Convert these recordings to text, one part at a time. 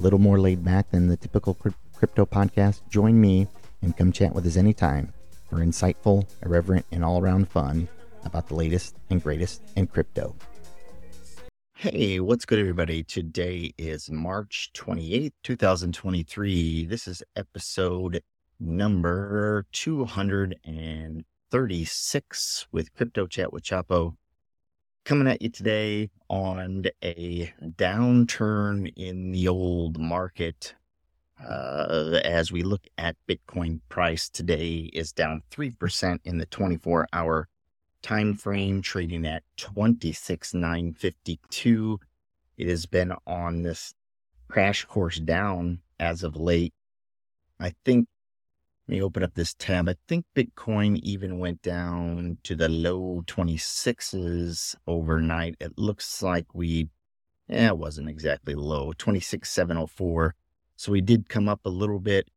little more laid back than the typical crypto podcast. Join me and come chat with us anytime for insightful, irreverent, and all around fun about the latest and greatest in crypto. Hey, what's good, everybody? Today is March 28th, 2023. This is episode number 236 with Crypto Chat with Chapo. Coming at you today on a downturn in the old market. Uh, as we look at Bitcoin price today is down 3% in the 24 hour time frame, trading at 26,952. It has been on this crash course down as of late. I think, let me open up this tab. I think Bitcoin even went down to the low 26s overnight. It looks like we, eh, it wasn't exactly low, 26,704. So we did come up a little bit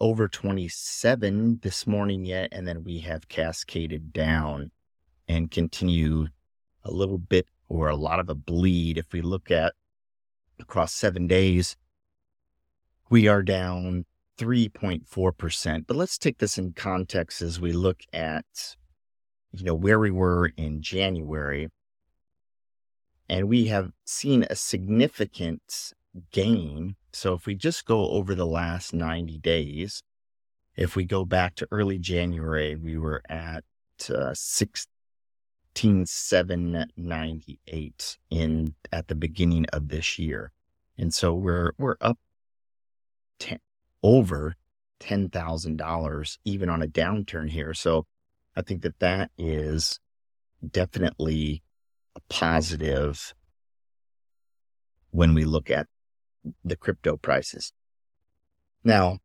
over 27 this morning yet, and then we have cascaded down and continue a little bit or a lot of a bleed. If we look at across seven days, we are down 3.4%. But let's take this in context as we look at, you know, where we were in January. And we have seen a significant gain. So if we just go over the last 90 days, if we go back to early January, we were at uh, 6, 18798 in at the beginning of this year. And so we're we're up ten, over $10,000 even on a downturn here. So I think that that is definitely a positive when we look at the crypto prices. Now,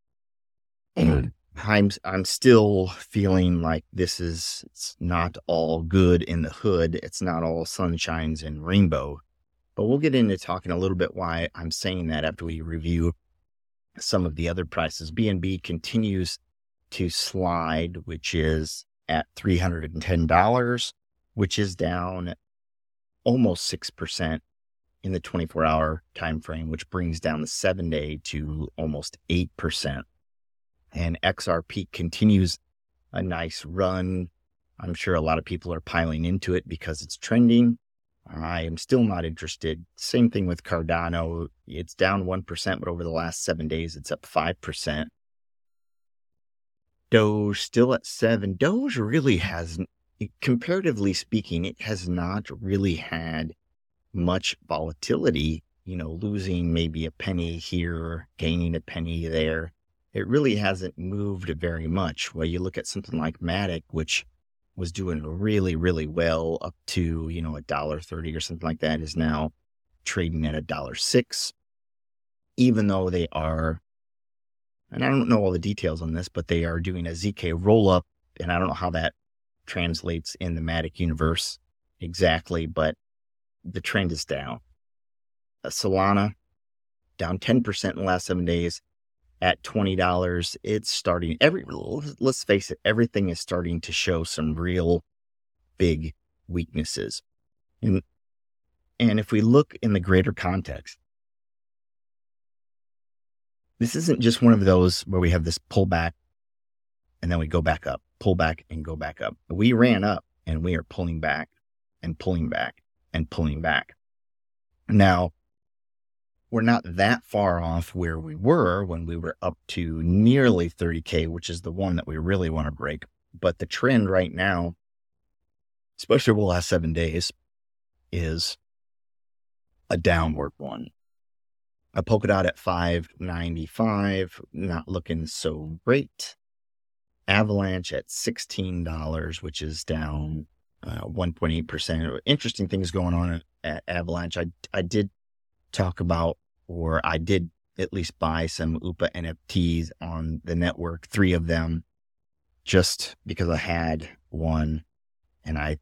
I'm I'm still feeling like this is it's not all good in the hood. It's not all sunshines and rainbow. But we'll get into talking a little bit why I'm saying that after we review some of the other prices. BNB continues to slide, which is at $310, which is down almost 6% in the 24 hour time frame, which brings down the seven day to almost 8% and XRP continues a nice run. I'm sure a lot of people are piling into it because it's trending. I am still not interested. Same thing with Cardano. It's down 1%, but over the last seven days, it's up 5%. Doge still at seven. Doge really hasn't, comparatively speaking, it has not really had much volatility, you know, losing maybe a penny here, gaining a penny there it really hasn't moved very much. Well, you look at something like Matic, which was doing really, really well up to, you know, a dollar thirty or something like that, is now trading at a dollar six, even though they are, and I don't know all the details on this, but they are doing a ZK roll up. And I don't know how that translates in the Matic universe exactly, but the trend is down. Uh, Solana down 10% in the last seven days at $20 it's starting every let's face it everything is starting to show some real big weaknesses. And and if we look in the greater context this isn't just one of those where we have this pullback and then we go back up pull back and go back up. We ran up and we are pulling back and pulling back and pulling back. Now we're not that far off where we were when we were up to nearly 30K, which is the one that we really want to break. But the trend right now, especially over the last seven days, is a downward one. I A Polkadot at 595, not looking so great. Avalanche at $16, which is down uh, 1.8%. Interesting things going on at Avalanche. I, I did talk about or I did at least buy some UPA NFTs on the network, three of them, just because I had one and I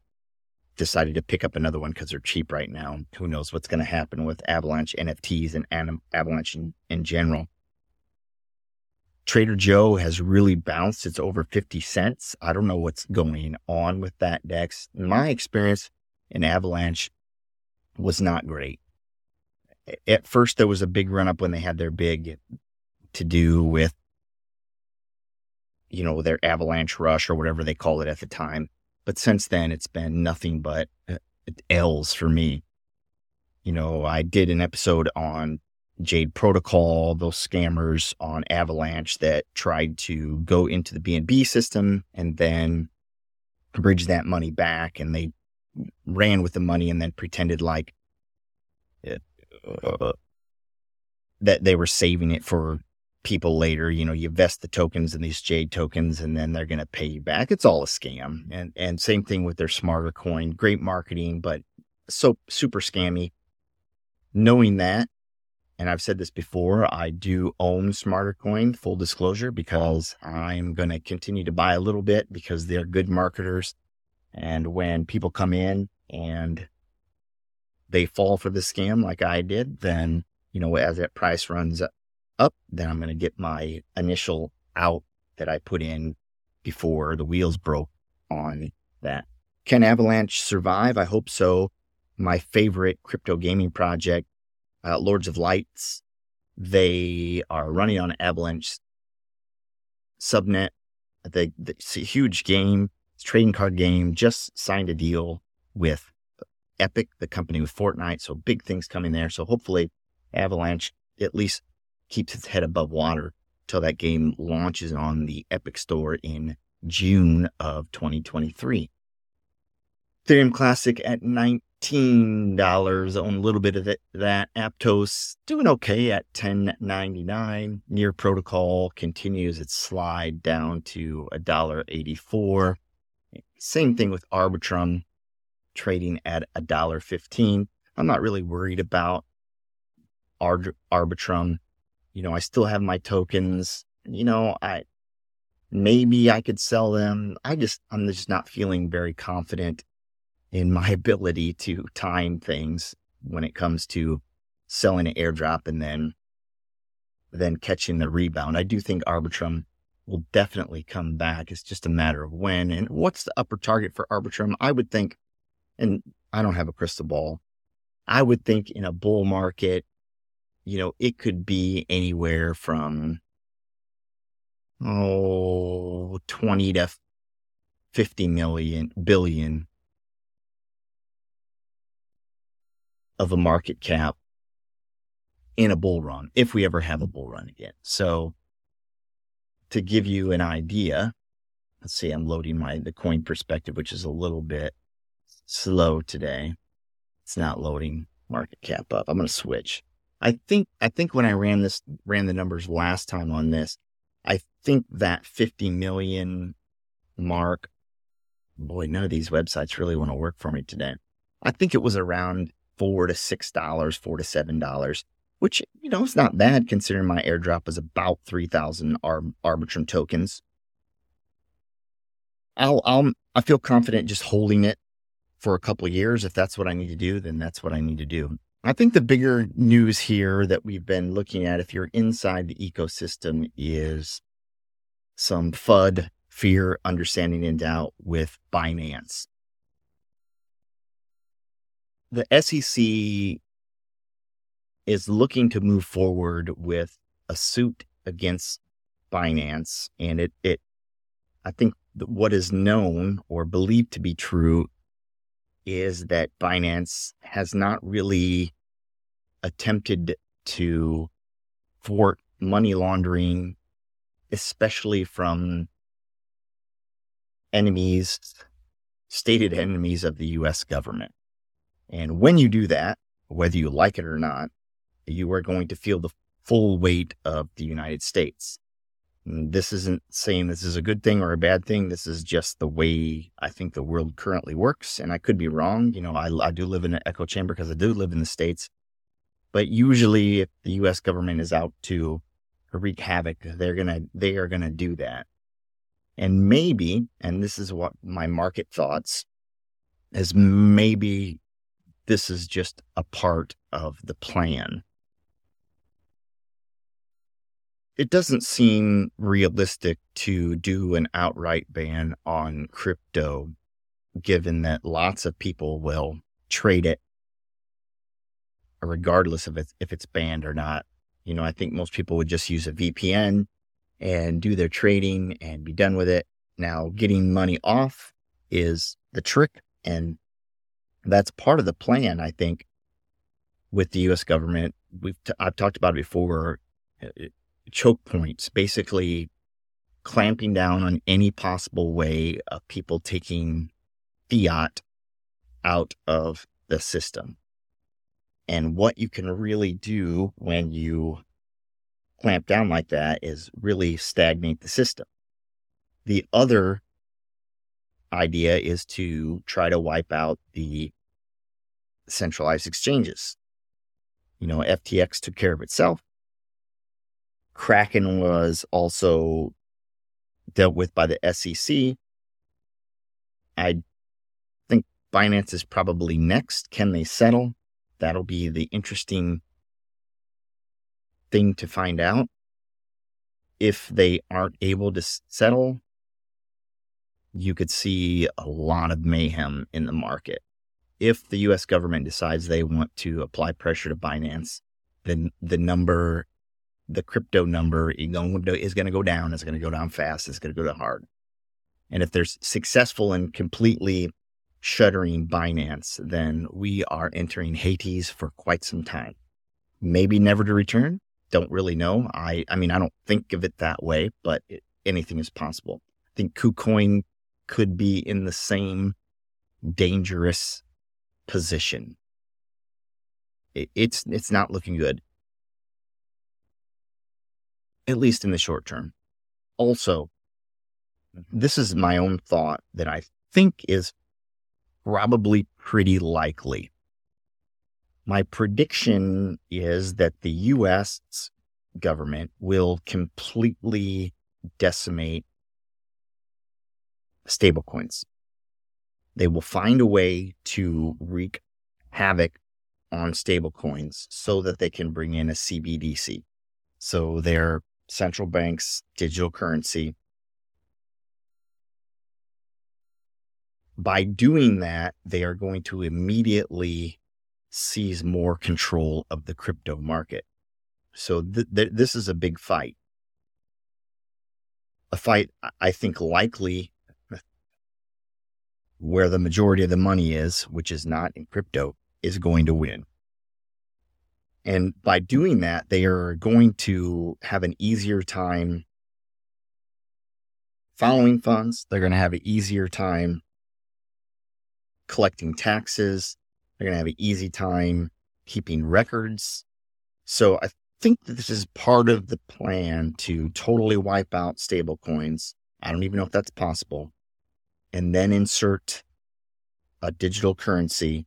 decided to pick up another one because they're cheap right now. Who knows what's going to happen with Avalanche NFTs and Avalanche in, in general. Trader Joe has really bounced. It's over 50 cents. I don't know what's going on with that DEX. My experience in Avalanche was not great. At first, there was a big run up when they had their big to do with, you know, their Avalanche Rush or whatever they called it at the time. But since then, it's been nothing but uh, L's for me. You know, I did an episode on Jade Protocol, those scammers on Avalanche that tried to go into the BNB system and then bridge that money back. And they ran with the money and then pretended like uh, that they were saving it for people later. You know, you vest the tokens in these Jade tokens and then they're going to pay you back. It's all a scam. And, and same thing with their smarter coin. Great marketing, but so super scammy. Knowing that, and I've said this before, I do own Smarter Coin, full disclosure, because I'm going to continue to buy a little bit because they're good marketers. And when people come in and they fall for the scam like I did, then, you know, as that price runs up, then I'm going to get my initial out that I put in before the wheels broke on that. Can Avalanche survive? I hope so. My favorite crypto gaming project, uh, Lords of Lights, they are running on Avalanche subnet. They, it's a huge game. It's a trading card game. Just signed a deal with Epic, the company with Fortnite. So big things coming there. So hopefully Avalanche at least keeps its head above water till that game launches on the Epic Store in June of 2023. Ethereum Classic at $19, own a little bit of that. Aptos doing okay at 10.99. Near Protocol continues its slide down to $1.84. Same thing with Arbitrum trading at $1.15. I'm not really worried about Arbitrum you know, I still have my tokens. You know, I maybe I could sell them. I just, I'm just not feeling very confident in my ability to time things when it comes to selling an airdrop and then, then catching the rebound. I do think Arbitrum will definitely come back. It's just a matter of when and what's the upper target for Arbitrum. I would think, and I don't have a crystal ball. I would think in a bull market, you know, it could be anywhere from, oh, 20 to 50 million, billion of a market cap in a bull run, if we ever have a bull run again. So to give you an idea, let's see, I'm loading my, the coin perspective, which is a little bit slow today. It's not loading market cap up. I'm going to switch. I think I think when I ran this ran the numbers last time on this, I think that 50 million mark boy, none of these websites really want to work for me today. I think it was around four to six dollars, four to seven dollars, which you know is not bad considering my airdrop was about three thousand Ar- Arbitrum tokens. I'll I'll I feel confident just holding it for a couple years. If that's what I need to do, then that's what I need to do. I think the bigger news here that we've been looking at, if you're inside the ecosystem, is some FUD, fear, understanding, and doubt with Binance. The SEC is looking to move forward with a suit against Binance, and it, it I think what is known or believed to be true is that Binance has not really attempted to thwart money laundering, especially from enemies, stated enemies of the US government. And when you do that, whether you like it or not, you are going to feel the full weight of the United States. Mm, this isn't saying this is a good thing or a bad thing. This is just the way I think the world currently works. And I could be wrong. You know, I, I do live in an echo chamber because I do live in the States. But usually if the US government is out to wreak havoc, they're going to, they are going to do that. And maybe, and this is what my market thoughts is maybe this is just a part of the plan. It doesn't seem realistic to do an outright ban on crypto, given that lots of people will trade it regardless of if it's banned or not. You know, I think most people would just use a VPN and do their trading and be done with it. Now, getting money off is the trick. And that's part of the plan, I think, with the US government. We've t- I've talked about it before uh, choke points, basically clamping down on any possible way of people taking fiat out of the system. And what you can really do when you clamp down like that is really stagnate the system. The other idea is to try to wipe out the centralized exchanges. You know, FTX took care of itself. Kraken was also dealt with by the SEC. I think Binance is probably next. Can they settle? That'll be the interesting thing to find out. If they aren't able to settle, you could see a lot of mayhem in the market. If the US government decides they want to apply pressure to Binance, then the number, the crypto number is going to go down. It's going to go down fast. It's going to go down hard. And if they're successful in completely shuttering Binance, then we are entering Hades for quite some time. Maybe never to return, don't really know. I, I mean, I don't think of it that way, but it, anything is possible. I think KuCoin could be in the same dangerous position. It, it's, it's not looking good, at least in the short term. Also, mm-hmm. this is my own thought that I think is probably pretty likely. My prediction is that the US government will completely decimate stablecoins. They will find a way to wreak havoc on stablecoins so that they can bring in a CBDC. So their central bank's digital currency. By doing that, they are going to immediately seize more control of the crypto market. So th- th- this is a big fight. A fight, I think, likely where the majority of the money is, which is not in crypto, is going to win. And by doing that, they are going to have an easier time following funds. They're going to have an easier time collecting taxes. They're going to have an easy time keeping records. So I think that this is part of the plan to totally wipe out stablecoins. I don't even know if that's possible. And then insert a digital currency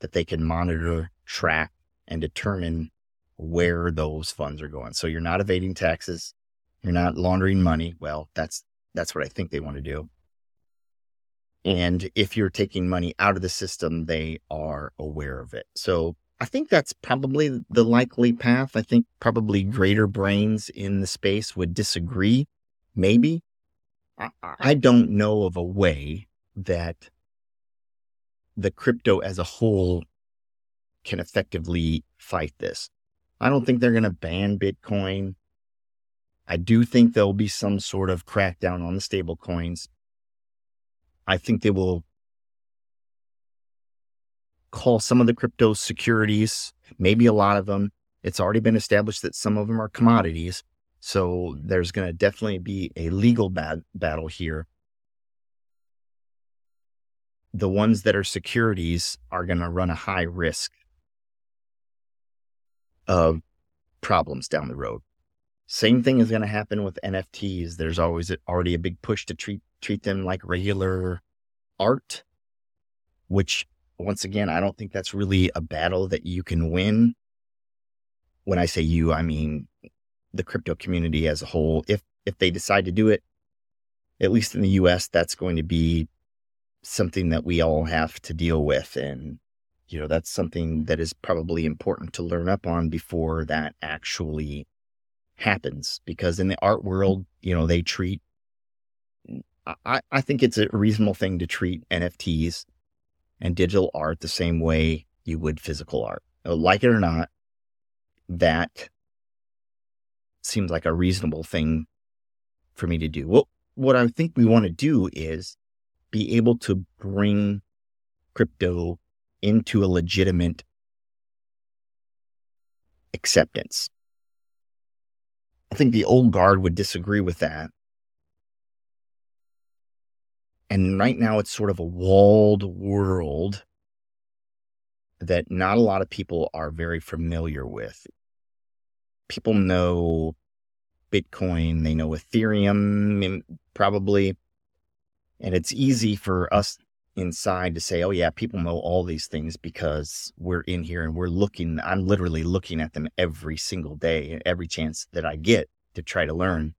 that they can monitor, track, and determine where those funds are going. So you're not evading taxes. You're not laundering money. Well, that's, that's what I think they want to do. And if you're taking money out of the system, they are aware of it. So I think that's probably the likely path. I think probably greater brains in the space would disagree. Maybe. I, don't know of a way that the crypto as a whole can effectively fight this. I don't think they're going to ban Bitcoin. I do think there'll be some sort of crackdown on the stable coins. I think they will call some of the crypto securities, maybe a lot of them. It's already been established that some of them are commodities. So there's going to definitely be a legal battle here. The ones that are securities are going to run a high risk of problems down the road. Same thing is going to happen with NFTs. There's always already a big push to treat treat them like regular art, which once again, I don't think that's really a battle that you can win. When I say you, I mean the crypto community as a whole. If if they decide to do it, at least in the US, that's going to be something that we all have to deal with. And, you know, that's something that is probably important to learn up on before that actually happens. Because in the art mm-hmm. world, you know, they treat, I, I think it's a reasonable thing to treat NFTs and digital art the same way you would physical art. Uh, like it or not, that seems like a reasonable thing for me to do. Well, what I think we want to do is be able to bring crypto into a legitimate acceptance. I think the old guard would disagree with that. And right now, it's sort of a walled world that not a lot of people are very familiar with. People know Bitcoin, they know Ethereum, probably. And it's easy for us inside to say, oh, yeah, people know all these things because we're in here and we're looking. I'm literally looking at them every single day, every chance that I get to try to learn.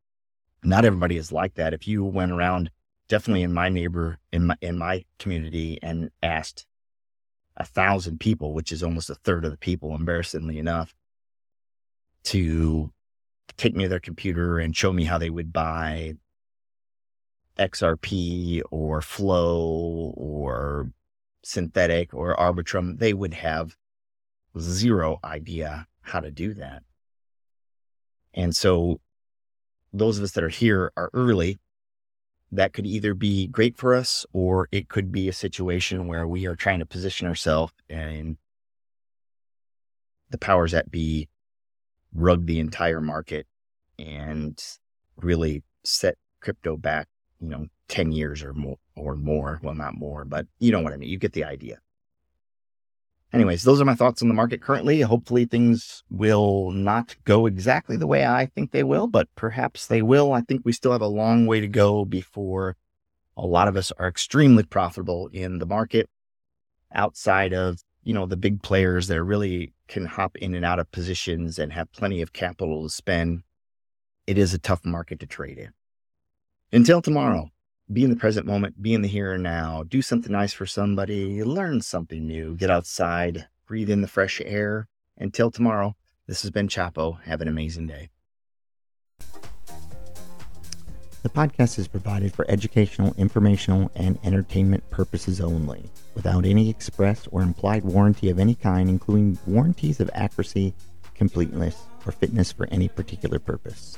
Not everybody is like that. If you went around, definitely in my neighbor, in my, in my community, and asked a thousand people, which is almost a third of the people, embarrassingly enough, to take me to their computer and show me how they would buy XRP or Flow or Synthetix or Arbitrum, they would have zero idea how to do that. And so those of us that are here are early. That could either be great for us or it could be a situation where we are trying to position ourselves and the powers that be rug the entire market and really set crypto back you know, 10 years or more or more. Well, not more, but you know what I mean. You get the idea. Anyways, those are my thoughts on the market currently. Hopefully things will not go exactly the way I think they will, but perhaps they will. I think we still have a long way to go before a lot of us are extremely profitable in the market outside of, you know, the big players that really can hop in and out of positions and have plenty of capital to spend. It is a tough market to trade in. Until tomorrow, be in the present moment, be in the here and now, do something nice for somebody, learn something new, get outside, breathe in the fresh air. Until tomorrow, this has been Chapo. Have an amazing day. The podcast is provided for educational, informational, and entertainment purposes only, without any express or implied warranty of any kind, including warranties of accuracy, completeness, or fitness for any particular purpose.